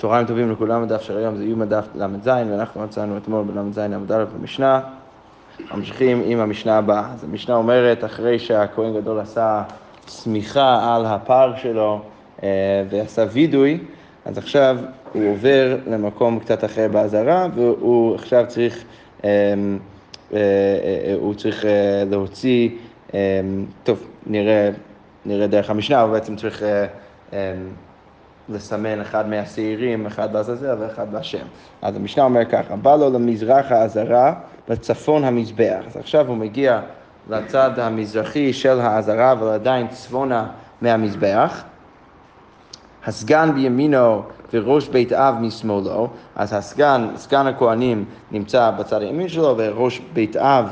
צהריים טובים לכולם, הדף של היום זה יום הדף ל"ז, ואנחנו מצאנו אתמול בל"ז עמוד א' במשנה. ממשיכים עם המשנה הבאה. אז המשנה אומרת, אחרי שהכהן גדול עשה צמיחה על הפר שלו אה, ועשה וידוי, אז עכשיו הוא עובר למקום קצת אחר באזהרה, והוא עכשיו צריך, אה, אה, הוא צריך להוציא, טוב, נראה, נראה דרך המשנה, הוא בעצם צריך... לסמן אחד מהשעירים, אחד בעזאזל ואחד בהשם. אז המשנה אומר ככה, בא לו למזרח העזרה, לצפון המזבח. אז עכשיו הוא מגיע לצד המזרחי של העזרה, אבל עדיין צפונה מהמזבח. הסגן בימינו וראש בית אב משמאלו, אז הסגן, סגן הכהנים נמצא בצד הימין שלו, וראש בית אב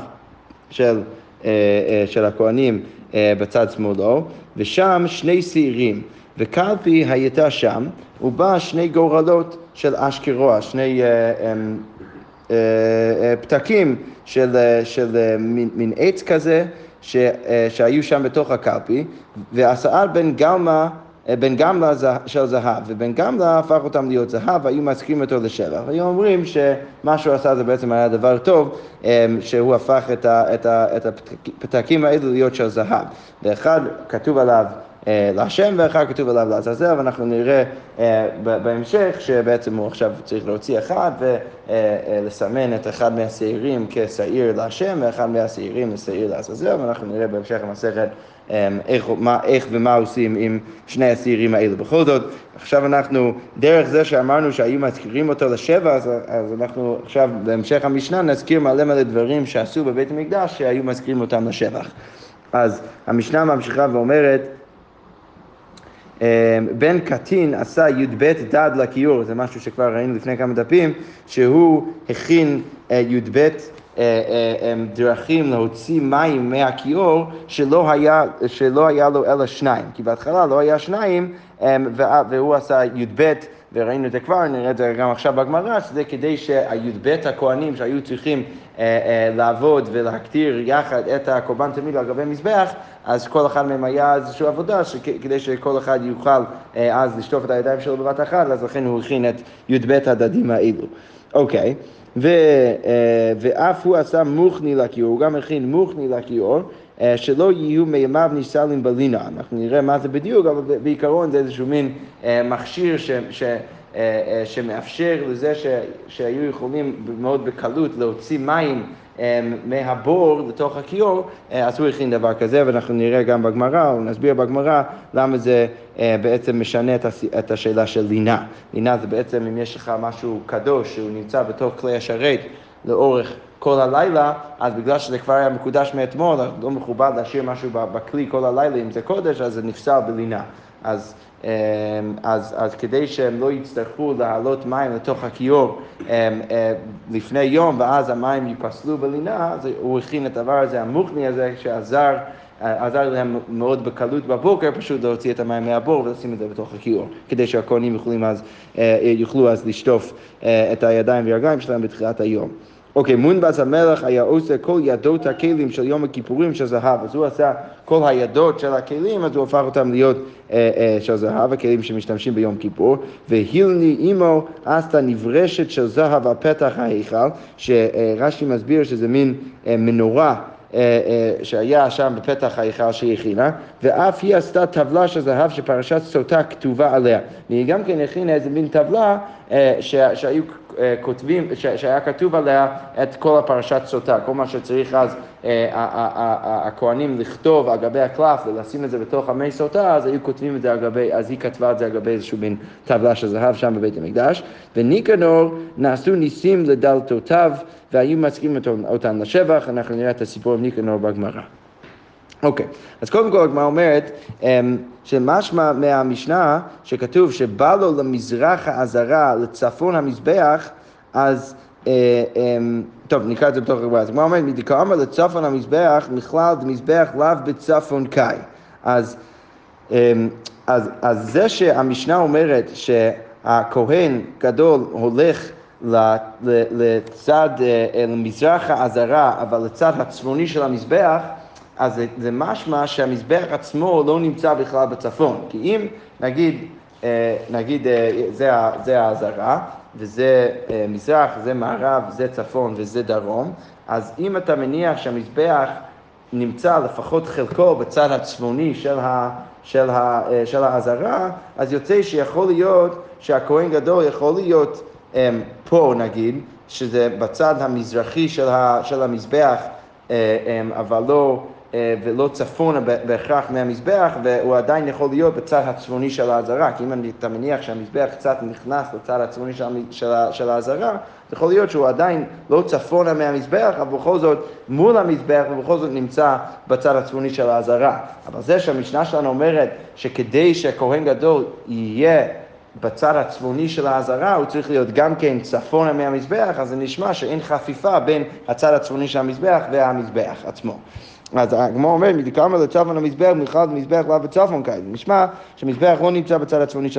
של, אה, אה, של הכהנים אה, בצד שמאלו, ושם שני שעירים. וקלפי הייתה שם, ובה שני גורלות של אשקרוע, שני uh, um, uh, uh, פתקים של, uh, של uh, מין, מין עץ כזה, ש, uh, שהיו שם בתוך הקלפי, והשאר בן גלמה בן גמלה של זהב, ובן גמלה הפך אותם להיות זהב, והיו מזכירים אותו לשבח. היו אומרים שמה שהוא עשה זה בעצם היה דבר טוב, שהוא הפך את, הפתקים האלו להיות של זהב. ואחד כתוב עליו להשם ואחר כתוב עליו לעזאזל, ואנחנו נראה אה, בהמשך שבעצם הוא עכשיו צריך להוציא אחד ולסמן את אחד מהשעירים כשעיר להשם ואחד מהשעירים לשעיר לעזאזל, ואנחנו נראה בהמשך המסכת איך, מה, איך ומה עושים עם שני השעירים האלו. בכל זאת, עכשיו אנחנו, דרך זה שאמרנו שהיו מזכירים אותו לשבע, אז, אז אנחנו עכשיו בהמשך המשנה נזכיר מלא מלא דברים שעשו בבית המקדש שהיו מזכירים אותם לשבח. אז המשנה ממשיכה ואומרת אמ, בן קטין עשה י"ב דד לכיור, זה משהו שכבר ראינו לפני כמה דפים, שהוא הכין אה, י"ב אה, אה, אמ, דרכים להוציא מים מהכיור שלא היה, שלא היה לו אלא שניים, כי בהתחלה לא היה שניים אמ, והוא עשה י"ב וראינו את זה כבר, נראה את זה גם עכשיו בגמרא, שזה כדי שהי"ב הכהנים שהיו צריכים אה, אה, לעבוד ולהקטיר יחד את הקורבן תמיד על גבי מזבח, אז כל אחד מהם היה איזושהי עבודה כדי שכל אחד יוכל אה, אז לשטוף את הידיים שלו בבת אחת, אז לכן הוא הכין את י"ב הדדים האלו. אוקיי, ו, ואף הוא עשה מוכני לכיור, הוא גם הכין מוכני לכיור. שלא יהיו מימיו ניסלים בלינה. אנחנו נראה מה זה בדיוק, אבל בעיקרון זה איזשהו מין מכשיר ש, ש, אה, אה, שמאפשר לזה ש, שהיו יכולים מאוד בקלות להוציא מים אה, מהבור לתוך הכיור, אז הוא הכין דבר כזה, ואנחנו נראה גם בגמרא, או נסביר בגמרא, למה זה בעצם משנה את השאלה של לינה. לינה זה בעצם אם יש לך משהו קדוש שהוא נמצא בתוך כלי השרת לאורך כל הלילה, אז בגלל שזה כבר היה מקודש מאתמול, לא מכובד להשאיר משהו בכלי כל הלילה, אם זה קודש, אז זה נפסל בלינה. אז אמ, אז, אז כדי שהם לא יצטרכו להעלות מים לתוך הכיור אמ, אה, לפני יום ואז המים ייפסלו בלינה, אז הוא הכין את הדבר הזה, המוכני הזה, שעזר אה, עזר להם מאוד בקלות בבוקר פשוט להוציא את המים מהבור ולשים את זה בתוך הכיור, כדי שהכהנים אה, יוכלו אז לשטוף את הידיים והרגליים שלהם בתחילת היום. אוקיי, מונבז המלך היה עושה כל ידות הכלים של יום הכיפורים של זהב, אז הוא עשה כל הידות של הכלים, אז הוא הפך אותם להיות אה, אה, של זהב, הכלים שמשתמשים ביום כיפור, והילני אימו עשתה נברשת של זהב על פתח ההיכל, שרש"י מסביר שזה מין אה, מנורה. אה, אה, שהיה שם בפתח ההיכל שהיא הכינה, ואף היא עשתה טבלה של זהב שפרשת סוטה כתובה עליה. והיא גם כן הכינה איזה מין טבלה אה, שהיו כותבים, שהיה כתוב עליה את כל הפרשת סוטה, כל מה שצריך אז הכהנים לכתוב על גבי הקלף ולשים את זה בתוך המי סוטה, אז היו כותבים את זה על גבי, אז היא כתבה את זה על גבי איזשהו מין טבלה של זהב שם בבית המקדש, וניקנור נעשו ניסים לדלתותיו והיו מזכירים אותם לשבח, אנחנו נראה את הסיפור עם ניקנור בגמרא. אוקיי, okay. אז קודם כל הגמרא אומרת אמ, שמשמע מהמשנה שכתוב שבא לו למזרח העזרה, לצפון המזבח, אז אה, אמ, טוב, נקרא את זה בתוך הגמרא. אז הגמרא אומרת, מדקאמר לצפון המזבח, מכלל דמזבח לאו בצפון קאי. אז, אמ, אז, אז זה שהמשנה אומרת שהכהן גדול הולך לצד, אה, למזרח העזרה, אבל לצד הצפוני של המזבח, אז זה, זה משמע שהמזבח עצמו לא נמצא בכלל בצפון. כי אם נגיד אה, נגיד זה האזהרה, וזה מזרח, זה מערב, זה צפון וזה דרום, אז אם אתה מניח שהמזבח נמצא לפחות חלקו בצד הצפוני של, ה, של, ה, של האזהרה, אז יוצא שיכול להיות שהכהן גדול יכול להיות הם, פה נגיד, שזה בצד המזרחי של, ה, של המזבח, הם, אבל לא אה, ולא צפונה בהכרח מהמזבח, והוא עדיין יכול להיות בצד הצפוני של האזהרה, כי אם אתה מניח שהמזבח קצת נכנס לצד הצפוני של, של, של האזהרה, יכול להיות שהוא עדיין לא צפונה מהמזבח, אבל בכל זאת מול המזבח, ובכל זאת נמצא בצד הצפוני של האזהרה. אבל זה שהמשנה שלנו אומרת שכדי שהכהן גדול יהיה בצד הצפוני של האזהרה הוא צריך להיות גם כן צפונה מהמזבח, אז זה נשמע שאין חפיפה בין הצד הצפוני של המזבח והמזבח עצמו. אז הגמור אומרת, מדקאמר לצפון המזבח, מיוחד מזבח לאו בצפון כאלה. נשמע שמזבח לא נמצא בצד הצפוני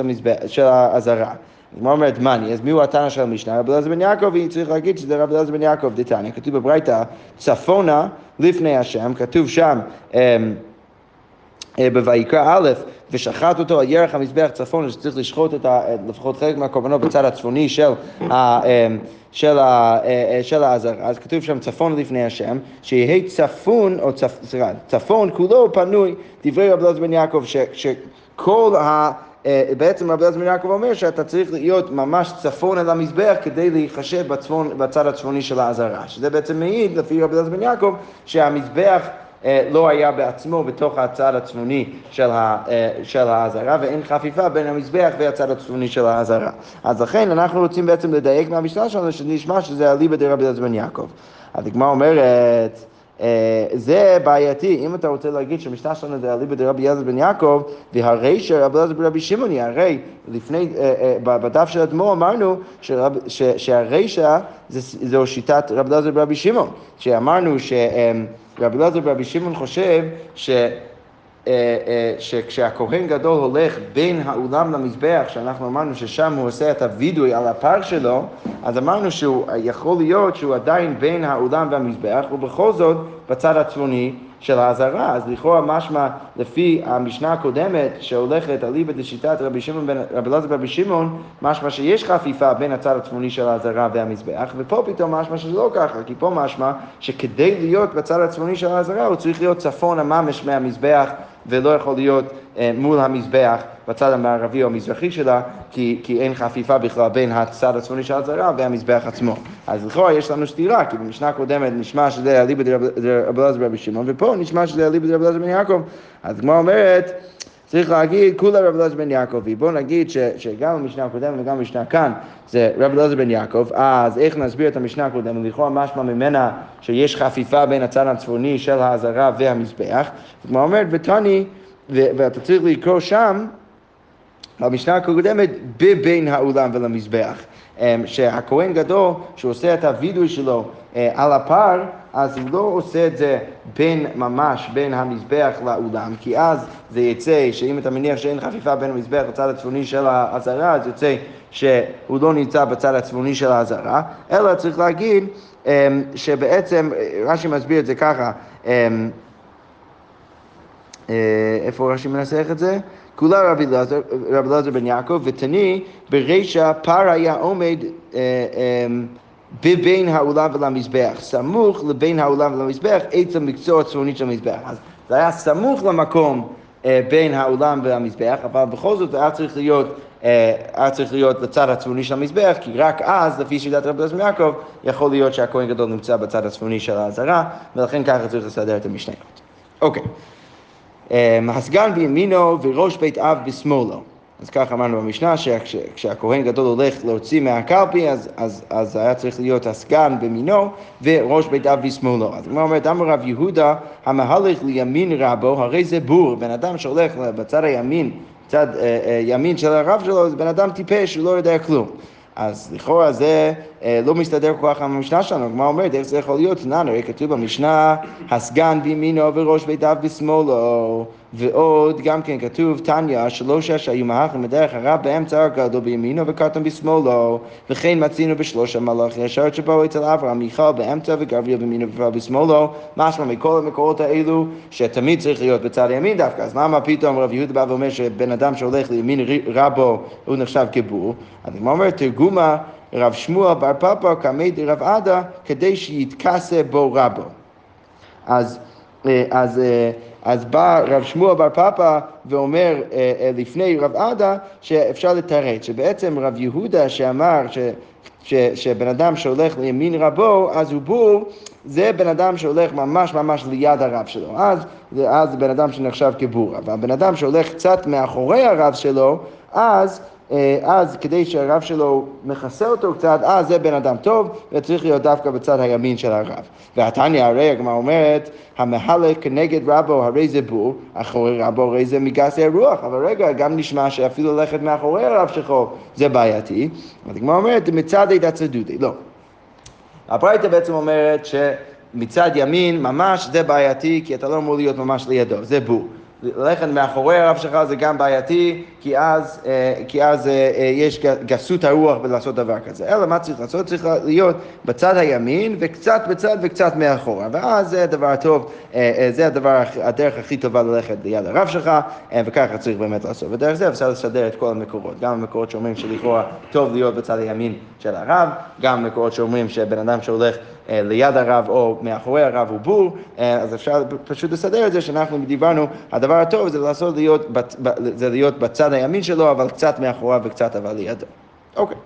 של, האזהרה. הגמור אומרת, מאני, אז מי הוא התנא של המשנה? רבי אלעזר בן יעקב, היא צריך להגיד שזה רבי אלעזר בן יעקב דתניא. כתוב בברייתא, צפונה לפני השם, כתוב שם, אמ, בויקרא א', ושחט אותו על ירח המזבח צפון, שצריך לשחוט את ה, לפחות חלק מהקורבנות בצד הצפוני של, ה, אמ, של, ה, אה, של האזר. אז כתוב שם צפון לפני השם, שיהא צפון, או צפ, סליחה, צפון כולו פנוי, דברי רבי אלעזר בן יעקב, ש, שכל ה... אה, בעצם רבי אלעזר בן יעקב אומר שאתה צריך להיות ממש צפון אל המזבח כדי להיחשב בצפון, בצד הצפוני של האזהרה, שזה בעצם מעיד, לפי רבי אלעזר בן יעקב, שהמזבח אה, לא היה בעצמו בתוך הצד הצפוני אה, של האזהרה ואין חפיפה בין המזבח והצד הצפוני של האזהרה. אז לכן אנחנו רוצים בעצם לדייק מהמשנה שלנו שנשמע שזה אליבא דרבי אלעזר יעקב. הדגמרא אומרת אה, זה בעייתי, אם אתה רוצה להגיד שהמשנה שלנו זה אליבא דרבי אלעזר בן יעקב, והרי שרבי אלעזר ברבי שמעוני, הרי לפני, בדף של אדמו אמרנו שהרישא זו שיטת רבי אלעזר ברבי שמעון, שאמרנו ש... רבי אלעזר ורבי שמעון חושב ש... אה, אה, שכשהכהן גדול הולך בין האולם למזבח, שאנחנו אמרנו ששם הוא עושה את הווידוי על הפר שלו, אז אמרנו שהוא יכול להיות שהוא עדיין בין האולם והמזבח, ובכל זאת בצד הצפוני של האזהרה. אז לכאורה משמע, לפי המשנה הקודמת שהולכת אליבא דשיטת רבי שמעון בן רבי אלעזר ורבי שמעון, משמע שיש חפיפה בין הצד הצפוני של האזהרה והמזבח, ופה פתאום משמע שזה לא ככה, כי פה משמע שכדי להיות בצד הצפוני של האזהרה הוא צריך להיות צפון הממש מהמזבח ולא יכול להיות מול המזבח בצד המערבי או המזרחי שלה, כי, כי אין חפיפה בכלל בין הצד הצפוני של הזרה והמזבח עצמו. אז לכאורה יש לנו סתירה, כי במשנה הקודמת נשמע שזה אליבא דרבי אלעזר ברבי שמעון, ופה נשמע שזה אליבא דרבי אלעזר בן יעקב. אז כמו אומרת, צריך להגיד כולה רב אלעזר בן יעקבי. בואו נגיד ש, שגם במשנה הקודמת וגם במשנה כאן זה רב אלעזר בן יעקב, אז איך נסביר את המשנה הקודמת? לכאורה משמע ממנה שיש חפיפה בין הצד הצפוני של האזהרה והמזבח. כמו אומרת, ותני, ואתה צריך לקרוא שם במשנה הקודמת בבין האולם ולמזבח. אמ, שהכהן גדול, שהוא עושה את הווידוי שלו אה, על הפר, אז הוא לא עושה את זה בין, ממש בין המזבח לאולם, כי אז זה יצא שאם אתה מניח שאין חפיפה בין המזבח לצד הצפוני של האזהרה, אז יוצא שהוא לא נמצא בצד הצפוני של האזהרה, אלא צריך להגיד אמ, שבעצם, רש"י מסביר את זה ככה, אמ, אה, איפה רש"י מנסח את זה? כולה רבי אלעזר בן יעקב, ותני ברישא פר היה עומד אה, אמ, בבין האולם ולמזבח, סמוך לבין האולם ולמזבח, עץ המקצוע הצפונית של המזבח. אז זה היה סמוך למקום אה, בין האולם והמזבח, אבל בכל זאת היה צריך להיות אה, היה צריך להיות לצד הצפוני של המזבח, כי רק אז, לפי שיטת רבי אלעזר יעקב, יכול להיות שהכהן גדול נמצא בצד הצפוני של האזהרה, ולכן ככה צריך לסדר את המשניות. אוקיי. אמ, הסגן בימינו וראש בית אב בשמאלו. אז ככה אמרנו במשנה, שכשהכהן גדול הולך להוציא מהקלפי, אז, אז, אז היה צריך להיות הסגן במינו וראש בית אב בשמאלו. אז כמו אומרת, אמר רב יהודה, המהלך לימין רבו, הרי זה בור, בן אדם שהולך בצד הימין, צד אה, אה, ימין של הרב שלו, זה בן אדם טיפש, הוא לא יודע כלום. אז לכאורה זה אה, לא מסתדר כל כך עם המשנה שלנו, הגמרא אומרת, איך זה יכול להיות? הרי כתוב במשנה, הסגן בימינו וראש בית אב בשמאלו, ועוד גם כן כתוב, תניא, שלוש שש היו מהלכים בדרך הרב באמצע הר גדול בימינו וקטן בשמאלו, וכן מצינו בשלוש המלאכי השרת שבאו אצל אברהם, מיכל באמצע וגבריאל בימינו ופעל בשמאלו, משמע מכל המקורות האלו, שתמיד צריך להיות בצד הימין דווקא, אז למה פתאום רב יהודה בא ואומר שבן אדם שהולך לימין רבו הוא נחשב כבור? אז הוא אומר, תרגומה רב שמואל בר פפא קמי דרב עדה כדי שיתכסה בו רבו. אז, אה, אז, אה, אז בא רב שמואל בר פפא ואומר אה, לפני רב עדה שאפשר לתרץ, שבעצם רב יהודה שאמר ש... ש, שבן אדם שהולך לימין רבו, אז הוא בור, זה בן אדם שהולך ממש ממש ליד הרב שלו. אז זה בן אדם שנחשב כבור. אבל בן אדם שהולך קצת מאחורי הרב שלו, אז אה, אז כדי שהרב שלו מכסה אותו קצת, אז זה בן אדם טוב, וצריך להיות דווקא בצד הימין של הרב. והתניא הרי הגמרא אומרת, המהלך כנגד רבו הרי זה בור, אחורי רבו הרי זה מגסי הרוח, אבל רגע, גם נשמע שאפילו ללכת מאחורי הרב שלך זה בעייתי. הגמרא אומרת, מצד עדה צדודי, לא. הברייתא בעצם אומרת שמצד ימין ממש זה בעייתי, כי אתה לא אמור להיות ממש לידו, זה בור. ללכת מאחורי הרב שלך זה גם בעייתי, כי אז, אה, כי אז אה, אה, יש גסות הרוח בלעשות דבר כזה. אלא מה צריך לעשות? צריך להיות בצד הימין וקצת בצד וקצת מאחורה. ואז זה הדבר הטוב, זה הדבר, הדרך הכי טובה ללכת ליד הרב שלך, וככה צריך באמת לעשות. ודרך זה אפשר לסדר את כל המקורות. גם המקורות שאומרים שלכאורה טוב להיות בצד הימין של הרב, גם המקורות שאומרים שבן אדם שהולך ליד הרב או מאחורי הרב הוא בור, אז אפשר פשוט לסדר את זה שאנחנו דיברנו, הדבר הטוב זה לעשות להיות, זה להיות בצד הימין שלו, אבל קצת מאחוריו וקצת אבל לידו. אוקיי,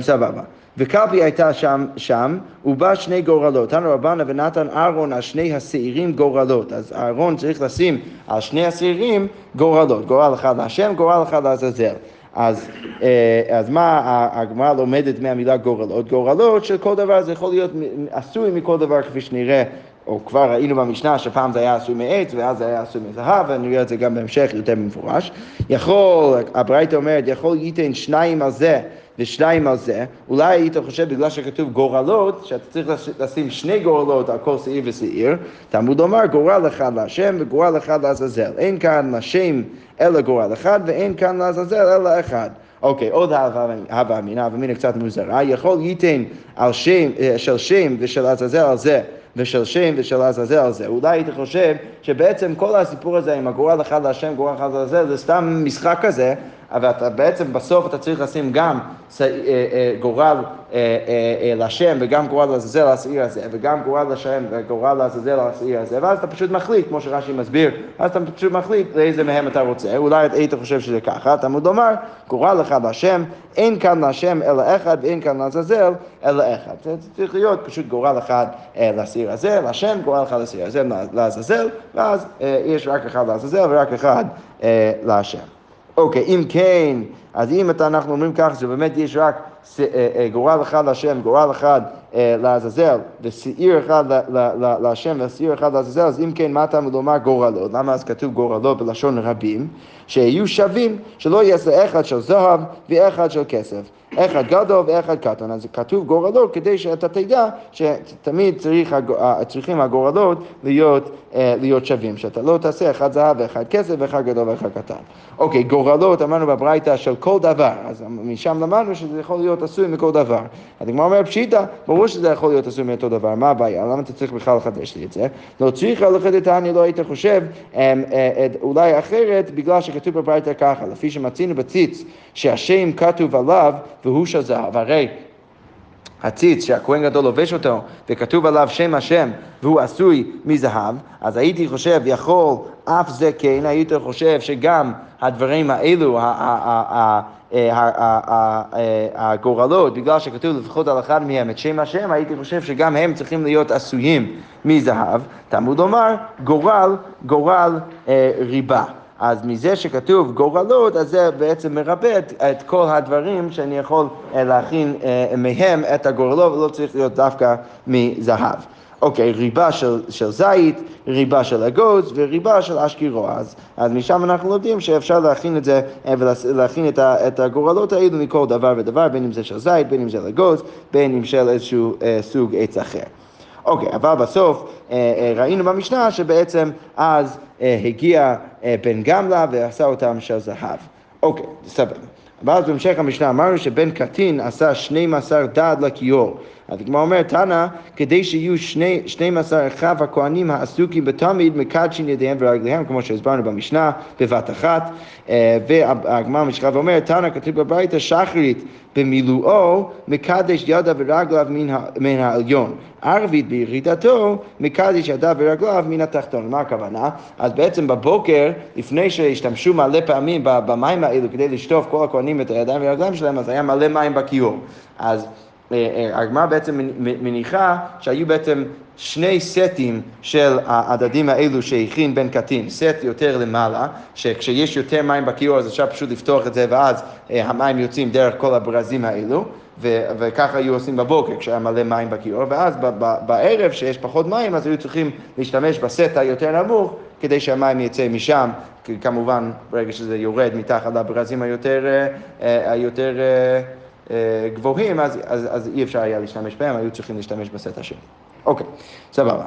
סבבה. וקלפי הייתה שם, שם, ובה שני גורלות. תנו רבנה ונתן אהרון על שני השעירים גורלות. אז אהרון צריך לשים על שני השעירים גורלות. גורל אחד להשם, גורל אחד לעזאזל. אז, אה, אז מה הגמרא לומדת מהמילה גורלות? גורלות של כל דבר זה יכול להיות עשוי מכל דבר כפי שנראה או כבר ראינו במשנה שפעם זה היה עשוי מעץ ואז זה היה עשוי מזהב, ונראה את זה גם בהמשך יותר במפורש. יכול, הברייתא אומרת, יכול ייתן שניים על זה ושניים על זה, אולי היית חושב בגלל שכתוב גורלות, שאתה צריך לשים שני גורלות על כל שעיר ושעיר, תלמוד לומר גורל אחד להשם וגורל אחד לעזאזל. אין כאן לשם אלא גורל אחד ואין כאן לעזאזל אלא אחד. אוקיי, עוד הווה אמינא, הווה אמינא קצת מוזרה, יכול ייתן על שם, אה, של שם ושל עזאזל על זה ושל שם ושל עזאזל זה. אולי היית חושב שבעצם כל הסיפור הזה עם הגורל אחד להשם, גורל אחד לעזאזל, זה סתם משחק כזה, אבל אתה בעצם בסוף אתה צריך לשים גם אה, אה, גורל אה, לשם וגם גורל לעזאזל לעשיר הזה, וגם גורל לשם וגורל לעזאזל לעשיר הזה, ואז אתה פשוט מחליט, כמו שרש"י מסביר, אז אתה פשוט מחליט לאיזה מהם אתה רוצה. אולי היית חושב שזה ככה, אתה אמור לומר, גורל אחד לשם, אין כאן לשם אלא אחד ואין כאן לעזאזל אלא אחד. זה צריך להיות פשוט גורל אחד לעשיר הזה, לשם, גורל אחד לעשיר הזה, לעזאזל, ואז יש רק אחד לעזאזל ורק אחד להשם. אוקיי, אם כן, אז אם אנחנו אומרים ככה, שבאמת יש רק אה, אה, גורל אחד להשם, גורל אחד אה, לעזאזל, ושעיר אחד להשם ושעיר אחד לעזאזל, אז אם כן, מה אתה לומר גורלות? למה אז כתוב גורלות בלשון רבים? שיהיו שווים, שלא יעשה אחד של זהב ואחד של כסף. אחד גדול ואחד קטן. אז כתוב גורלות כדי שאתה תדע שתמיד צריך, צריכים הגורלות להיות, להיות שווים, שאתה לא תעשה אחד זהב ואחד כסף ואחד גדול ואחד קטן. אוקיי, גורלות אמרנו בברייתא של כל דבר, אז משם למדנו שזה יכול להיות עשוי מכל דבר. אז הגמרא אומר פשיטא, ברור שזה יכול להיות עשוי מאותו דבר, מה הבעיה? למה אתה צריך בכלל לחדש לי את זה? לא צריך לחדש אני לא היית חושב אמ, אה, אולי אחרת, בגלל שכתוב בברייתא ככה, לפי שמצינו בציץ שהשם כתוב עליו והוא של זהב, הרי הציץ שהכהן גדול לובש אותו וכתוב עליו שם השם והוא עשוי מזהב, אז הייתי חושב, יכול אף זה כן, הייתי חושב שגם הדברים האלו, הגורלות, בגלל שכתוב לפחות על אחד מהם את שם השם, הייתי חושב שגם הם צריכים להיות עשויים מזהב. תלמוד לומר, גורל, גורל אה, ריבה. אז מזה שכתוב גורלות, אז זה בעצם מרבה את, את כל הדברים שאני יכול אה, להכין אה, מהם את הגורלות, ולא צריך להיות דווקא מזהב. אוקיי, ריבה של, של זית, ריבה של אגוז וריבה של אשקירו. אז, אז משם אנחנו לומדים שאפשר להכין את זה אה, ולהכין את, ה, את הגורלות האלו מכל דבר ודבר, בין אם זה של זית, בין אם זה אגוז, בין אם של איזשהו אה, סוג עץ אחר. אוקיי, אבל בסוף ראינו במשנה שבעצם אז הגיע בן גמלה ועשה אותם של זהב. אוקיי, סבבה. ואז בהמשך המשנה אמרנו שבן קטין עשה 12 דד לכיור. אז הגמרא אומרת, תנא, כדי שיהיו 12 אחיו הכהנים העסוקים בתמיד, מקדשין ידיהם ורגליהם, כמו שהסברנו במשנה, בבת אחת. אה, והגמרא ממשיכה ואומרת, תנא, כתוב בברייתא שחרית במילואו, מקדש ידיו ורגליו מן העליון. ערבית בירידתו, מקדש ידיו ורגליו מן התחתון. מה הכוונה? אז בעצם בבוקר, לפני שהשתמשו מלא פעמים במים האלו כדי לשטוף כל הכהנים את הידיים והרגליים שלהם, אז היה מלא מים בכיור. אז הגמרא בעצם מניחה שהיו בעצם שני סטים של העדדים האלו שהכין בן קטין, סט יותר למעלה, שכשיש יותר מים בכיור אז אפשר פשוט לפתוח את זה ואז אה, המים יוצאים דרך כל הברזים האלו, ו- וככה היו עושים בבוקר כשהיה מלא מים בכיור, ואז ב- ב- בערב שיש פחות מים אז היו צריכים להשתמש בסט היותר נמוך כדי שהמים יצא משם, כמובן ברגע שזה יורד מתחת לברזים היותר, היותר אה, גבוהים, אז, אז, אז אי אפשר היה להשתמש בהם, היו צריכים להשתמש בסט השני. אוקיי, סבבה.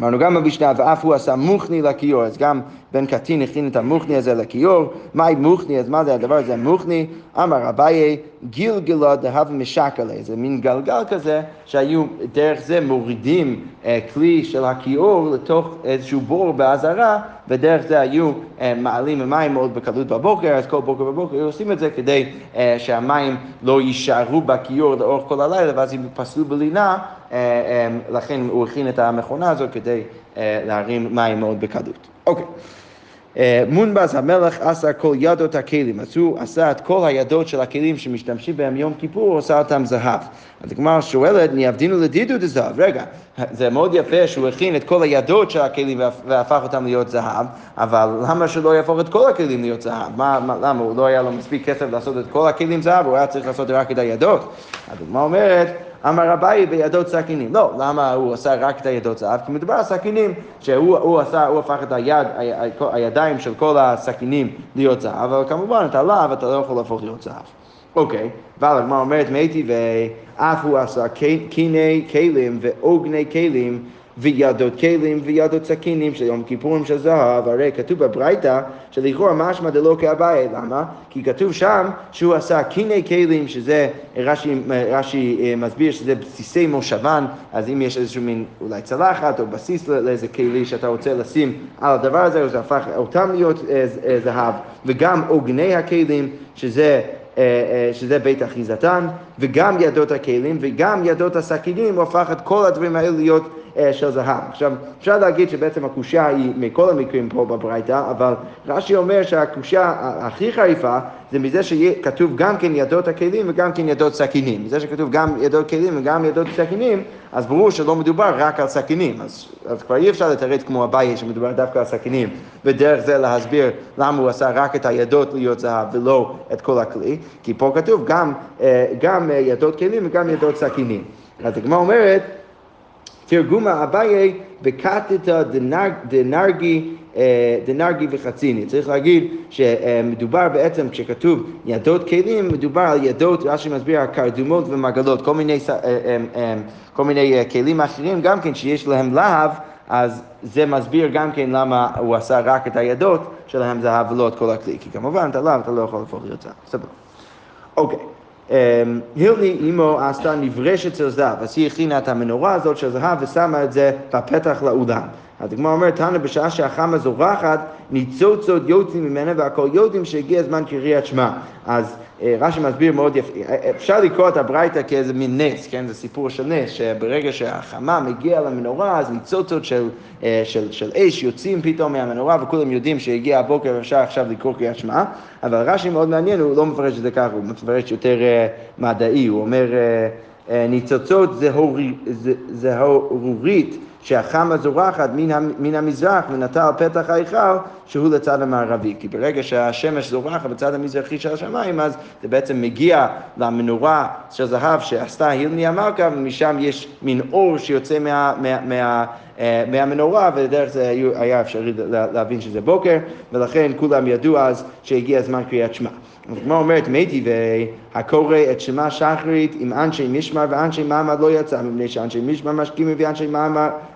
אמרנו גם במשנה, ואף הוא עשה מוכני לכיור, אז גם בן קטין הכין את המוכני הזה לכיור. מהי מוכני? אז מה זה הדבר הזה מוכני? אמר אביי, גילגלו דהב משקלה, זה מין גלגל כזה, שהיו דרך זה מורידים אה, כלי של הכיור לתוך איזשהו בור באזהרה, ודרך זה היו אה, מעלים המים מאוד בקלות בבוקר, אז כל בוקר בבוקר היו עושים את זה כדי אה, שהמים לא יישארו בכיור לאורך כל הלילה, ואז הם יפסלו בלינה, אה, אה, לכן הוא הכין את המכונה הזאת כדי אה, להרים מים מאוד בקלות. אוקיי. אה, מונבז המלך עשה כל ידות הכלים, אז הוא עשה את כל הידות של הכלים שמשתמשים בהם יום כיפור, הוא עשה אותם זהב. אז הגמרא שואלת, ניאבדינו לדידו דזהב, רגע, זה מאוד יפה שהוא הכין את כל הידות של הכלים והפך אותם להיות זהב, אבל למה שלא יהפוך את כל הכלים להיות זהב? מה, מה, למה? הוא לא היה לו מספיק כסף לעשות את כל הכלים זהב, הוא היה צריך לעשות רק את הידות. הדוגמה אומרת, אמר אביי בידות סכינים. לא, למה הוא עשה רק את הידות זהב? כי מדובר על סכינים, שהוא הוא עשה, הוא הפך את היד, הידיים של כל הסכינים להיות זהב, אבל כמובן את הלאו אתה לא יכול להפוך להיות זהב. אוקיי, אבל הגמרא אומרת מייטי ואף הוא עשה קיני כלים ועוגני כלים וידות כלים וידות סכינים של יום כיפורים של זהב, הרי כתוב בברייתא שלכאורה משמע דלא כאביי, למה? כי כתוב שם שהוא עשה קיני כלים, שזה, רש"י, רש"י אה, מסביר שזה בסיסי מושבן, אז אם יש איזשהו מין אולי צלחת או בסיס לאיזה כלי שאתה רוצה לשים על הדבר הזה, זה הפך אותם להיות אה, אה, זהב, וגם עוגני הכלים, שזה שזה בית אחיזתן, וגם ידות הכלים וגם ידות הסכינים, הוא הפך את כל הדברים האלה להיות של זהב. עכשיו, אפשר להגיד שבעצם הקושייה היא מכל המקרים פה בברייתא, אבל רש"י אומר שהקושייה הכי חריפה זה מזה שכתוב גם כן ידות הכלים וגם כן ידות סכינים. מזה שכתוב גם ידות כלים וגם ידות סכינים, אז ברור שלא מדובר רק על סכינים. אז, אז כבר אי אפשר לתרץ כמו אביי שמדובר דווקא על סכינים, ודרך זה להסביר למה הוא עשה רק את הידות להיות זהב ולא את כל הכלי, כי פה כתוב גם, אה, גם אה, ידות כלים וגם ידות סכינים. אז הגמרא אומרת, תרגומה אביי בקטתא דנרגי אה, דנרגי וחציני. צריך להגיד שמדובר בעצם, כשכתוב ידות כלים, מדובר על ידות, רש"י מסביר, הקרדומות ומגלות, כל מיני, אה, אה, כל מיני כלים אחרים גם כן שיש להם להב, אז זה מסביר גם כן למה הוא עשה רק את הידות שלהם זהב ולא את כל הכלי, כי כמובן את הלאו אתה לא יכול להפוך להיות זהב. סבבה. אוקיי. אמ, הילני אימו עשתה נברשת של זהב, אז היא הכינה את המנורה הזאת של זהב ושמה את זה בפתח לאולם. אז הגמרא אומרת, תנא בשעה שהחמה זורחת, ניצוצות יוצאים ממנה והכל יודעים שהגיע הזמן קריאת שמע. אז רש"י מסביר מאוד יפה, אה, אפשר לקרוא את הברייתא כאיזה מין נס, כן? זה סיפור של נס, שברגע שהחמה מגיעה למנורה, אז ניצוצות של, אה, של, של אש יוצאים פתאום מהמנורה, וכולם יודעים שהגיע הבוקר ואפשר עכשיו לקרוא קריאת שמע, אבל רש"י מאוד מעניין, הוא לא מפרש את זה ככה, הוא מפרש יותר מדעי, הוא אומר ניצוצות זה הורורית שהחמה זורחת מן, המזרח ונטע על פתח ההיכל שהוא לצד המערבי. כי ברגע שהשמש זורחת בצד המזרחי של השמיים, אז זה בעצם מגיע למנורה של זהב שעשתה הילני המלכה, ומשם יש מין אור שיוצא מה... מה, מה אה, מהמנורה, ודרך זה היה אפשרי להבין שזה בוקר, ולכן כולם ידעו אז שהגיע הזמן קריאת שמע. הגמרא אומרת, מתי והקורא את שמע שחרית עם אנשי משמר ואנשי מעמד לא יצא, מפני שאנשי משמר משכימים ואנשי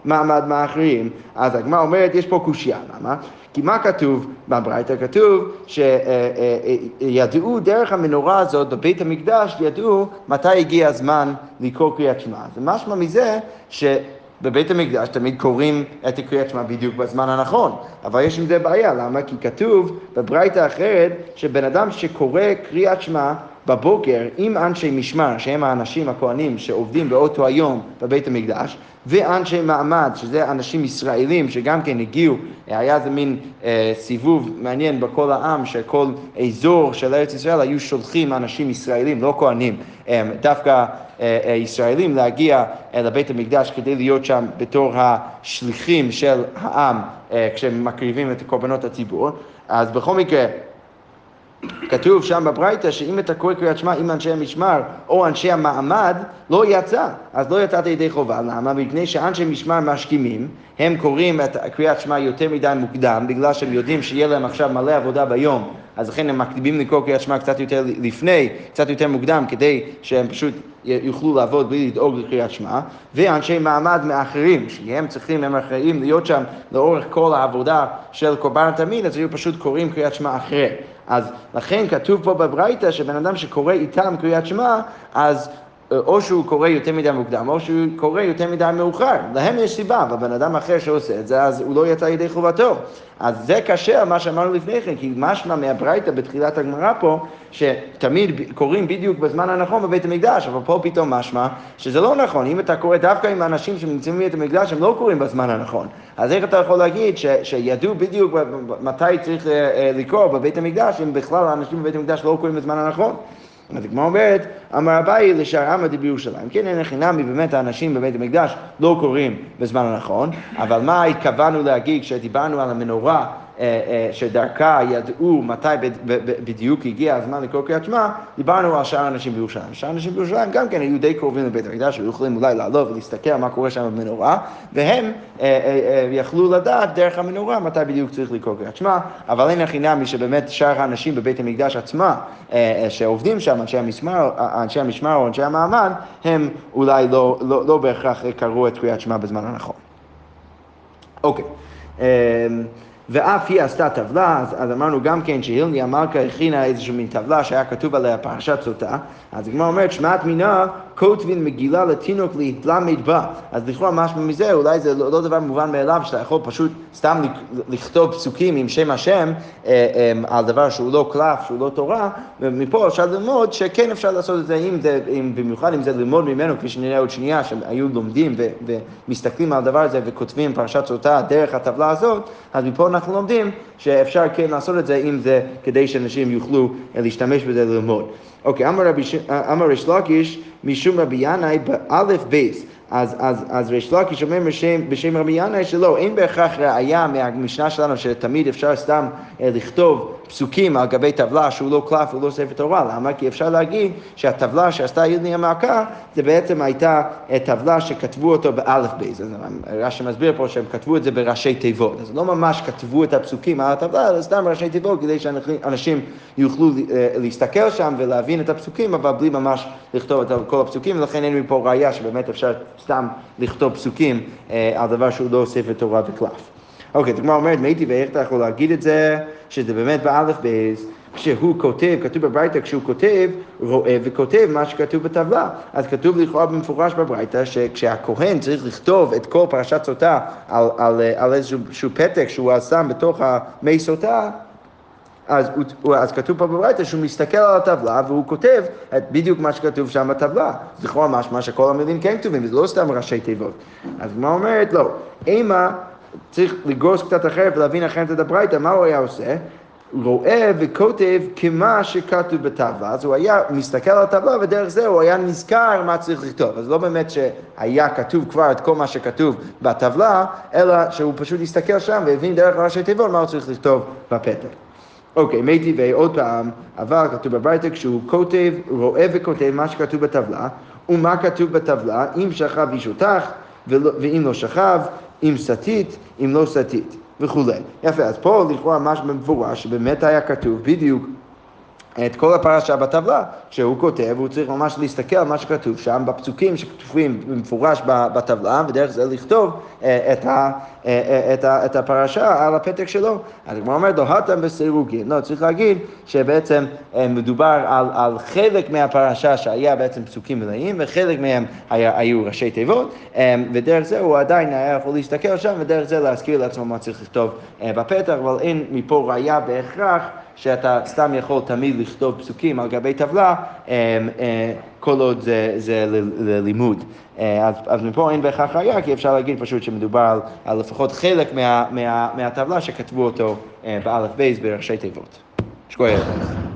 מעמד מאחרים. אז הגמרא אומרת, יש פה קושייה, למה? כי מה כתוב בברייתא? כתוב שידעו דרך המנורה הזאת בבית המקדש, ידעו מתי הגיע הזמן לקרוא קריאת שמע. זה משמע מזה ש... בבית המקדש תמיד קוראים את הקריאת שמע בדיוק בזמן הנכון, אבל יש עם זה בעיה, למה? כי כתוב בברייתא אחרת שבן אדם שקורא קריאת שמע בבוקר עם אנשי משמר, שהם האנשים הכהנים שעובדים באותו היום בבית המקדש, ואנשי מעמד, שזה אנשים ישראלים שגם כן הגיעו, היה איזה מין אה, סיבוב מעניין בכל העם, שכל אזור של ארץ ישראל היו שולחים אנשים ישראלים, לא כהנים, אה, דווקא ישראלים להגיע אה, לבית המקדש כדי להיות שם בתור השליחים של העם אה, כשהם מקריבים את קורבנות הציבור. אז בכל מקרה, כתוב שם בברייתא שאם אתה קורא קריאת שמע עם אנשי המשמר או אנשי המעמד, לא יצא. אז לא יצאת ידי חובה. למה? מפני שאנשי משמר משכימים, הם קוראים את קריאת שמע יותר מדי מוקדם, בגלל שהם יודעים שיהיה להם עכשיו מלא עבודה ביום, אז לכן הם מקדימים לקרוא קריאת שמע קצת יותר לפני, קצת יותר מוקדם, כדי שהם פשוט יוכלו לעבוד בלי לדאוג לקריאת שמע, ואנשי מעמד מאחרים, שהם צריכים, הם אחראים להיות שם לאורך כל העבודה של קורבן התמיד, אז היו פשוט קוראים קריאת שמע אחרי. אז לכן כתוב פה בברייתא שבן אדם שקורא איתם קריאת שמע, אז או שהוא קורא יותר מדי מוקדם, או שהוא קורא יותר מדי מאוחר. להם יש סיבה, אבל בן אדם אחר שעושה את זה, אז הוא לא יצא ידי חובתו. אז זה קשה על מה שאמרנו לפני כן, כי משמע מהברייתא בתחילת הגמרא פה, שתמיד קוראים בדיוק בזמן הנכון בבית המקדש, אבל פה פתאום משמע שזה לא נכון. אם אתה קורא דווקא עם האנשים שנמצאים בבית המקדש, הם לא קוראים בזמן הנכון. אז איך אתה יכול להגיד ש, שידעו בדיוק מתי צריך אה, אה, לקרוא בבית המקדש, אם בכלל האנשים בבית המקדש לא קוראים בזמן הנכון? אז הגמרא אומרת, אמר אביי לשאר עמדי בירושלים. כן, אין חינמי, באמת האנשים בבית המקדש לא קוראים בזמן הנכון, אבל מה התכוונו להגיד כשדיברנו על המנורה שדרכה ידעו מתי בדיוק הגיע הזמן לקרוא קריאת שמע, דיברנו על שאר האנשים בירושלים. שאר האנשים בירושלים גם כן היו די קרובים לבית המקדש, היו יכולים אולי לעלות ולהסתכל מה קורה שם במנורה, והם אה, יכלו לדעת דרך המנורה מתי בדיוק צריך לקרוא קריאת שמע, אבל אין הכי נמי שבאמת שאר האנשים בבית המקדש עצמה, שעובדים שם, אנשי המשמר, אנשי המשמר או אנשי המעמד, הם אולי לא, לא, לא בהכרח קראו את קריאת שמע בזמן הנכון. אוקיי. Okay. ואף היא עשתה טבלה, אז, אז אמרנו גם כן שהילני המלכה הכינה איזושהי מין טבלה שהיה כתוב עליה פרשת סוטה, אז הגמרא אומרת שמעת מינה כותבין מגילה לתינוק בה. אז לכאורה משהו מזה, אולי זה לא, לא דבר מובן מאליו, שאתה יכול פשוט סתם לכתוב פסוקים עם שם השם אה, אה, על דבר שהוא לא קלף, שהוא לא תורה, ומפה אפשר ללמוד שכן אפשר לעשות את זה, אם זה, אם, במיוחד אם זה ללמוד ממנו, כפי שנראה עוד שנייה, שהם היו לומדים ו, ומסתכלים על הדבר הזה וכותבים פרשת סוטה דרך הטבלה הזאת, אז מפה אנחנו לומדים שאפשר כן לעשות את זה, אם זה כדי שאנשים יוכלו להשתמש בזה ללמוד. אוקיי, אמר ריש לקיש משום רבי ינאי באלף בית. אז, אז, אז ריש לקיש אומר בשם, בשם רבי ינאי שלא, אין בהכרח ראייה מהמשנה שלנו שתמיד אפשר סתם אה, לכתוב פסוקים על גבי טבלה שהוא לא קלף ולא ספר תורה. למה? כי אפשר להגיד שהטבלה שעשתה הילני המלכה זה בעצם הייתה טבלה שכתבו אותו באלף בית. רש"י מסביר פה שהם כתבו את זה בראשי תיבות. אז לא ממש כתבו את הפסוקים על הטבלה, אלא סתם ראשי תיבות כדי שאנשים יוכלו אה, להסתכל שם ולהבין את הפסוקים, אבל בלי ממש לכתוב את כל הפסוקים, ולכן אין מפה ראייה שבאמת אפשר סתם לכתוב פסוקים אה, על דבר שהוא לא ספר תורה וקלף. אוקיי, הגמרא אומרת, מייתי ואיך אתה יכול להגיד את זה, שזה באמת באלף בייס, כשהוא כותב, כתוב בברייתא, כשהוא כותב, רואה וכותב מה שכתוב בטבלה. אז כתוב לכאורה במפורש בברייתא, שכשהכהן צריך לכתוב את כל פרשת סוטה על, על, על איזשהו פתק שהוא שם בתוך המי סוטה, אז, הוא, אז כתוב פה בברייתא שהוא מסתכל על הטבלה והוא כותב את בדיוק מה שכתוב שם בטבלה. לכאורה משמע שכל המילים כן כתובים, וזה לא סתם ראשי תיבות. אז מה אומרת? לא. אימה צריך לגרוס קצת אחרת ולהבין אחרת את הברייתא, מה הוא היה עושה? רואה וכותב כמה שכתוב בטבלה, אז הוא היה מסתכל על הטבלה ודרך זה הוא היה נזכר מה צריך לכתוב. אז לא באמת שהיה כתוב כבר את כל מה שכתוב בטבלה, אלא שהוא פשוט הסתכל שם והבין דרך ראשי תיבות מה הוא צריך לכתוב בפתק. אוקיי, מי טבעי עוד פעם, אבל כתוב בברייתא כשהוא כותב, רואה וכותב מה שכתוב בטבלה, ומה כתוב בטבלה, אם שכב איש אותך, ואם לא שכב, אם סטית, אם לא סטית, וכולי. יפה, אז פה לכאורה ממש במפורש שבאמת היה כתוב בדיוק את כל הפרשה בטבלה, כשהוא כותב, הוא צריך ממש להסתכל על מה שכתוב שם, בפסוקים שכתובים במפורש בטבלה, ודרך זה לכתוב אה, את, ה, אה, אה, את, ה, את הפרשה על הפתק שלו. אז הוא אומר, דוהתם בסירוגין. לא, צריך להגיד שבעצם מדובר על, על חלק מהפרשה שהיה בעצם פסוקים מלאים, וחלק מהם היה, היו ראשי תיבות, ודרך זה הוא עדיין היה יכול להסתכל שם, ודרך זה להזכיר לעצמו מה צריך לכתוב בפתח, אבל אין מפה ראייה בהכרח. שאתה סתם יכול תמיד לכתוב פסוקים על גבי טבלה, אה, אה, כל עוד זה, זה ללימוד. אה, אז, אז מפה אין בהכרח ראייה, כי אפשר להגיד פשוט שמדובר על, על לפחות חלק מה, מה, מהטבלה שכתבו אותו באלף בייס בראשי תיבות. שקוייך.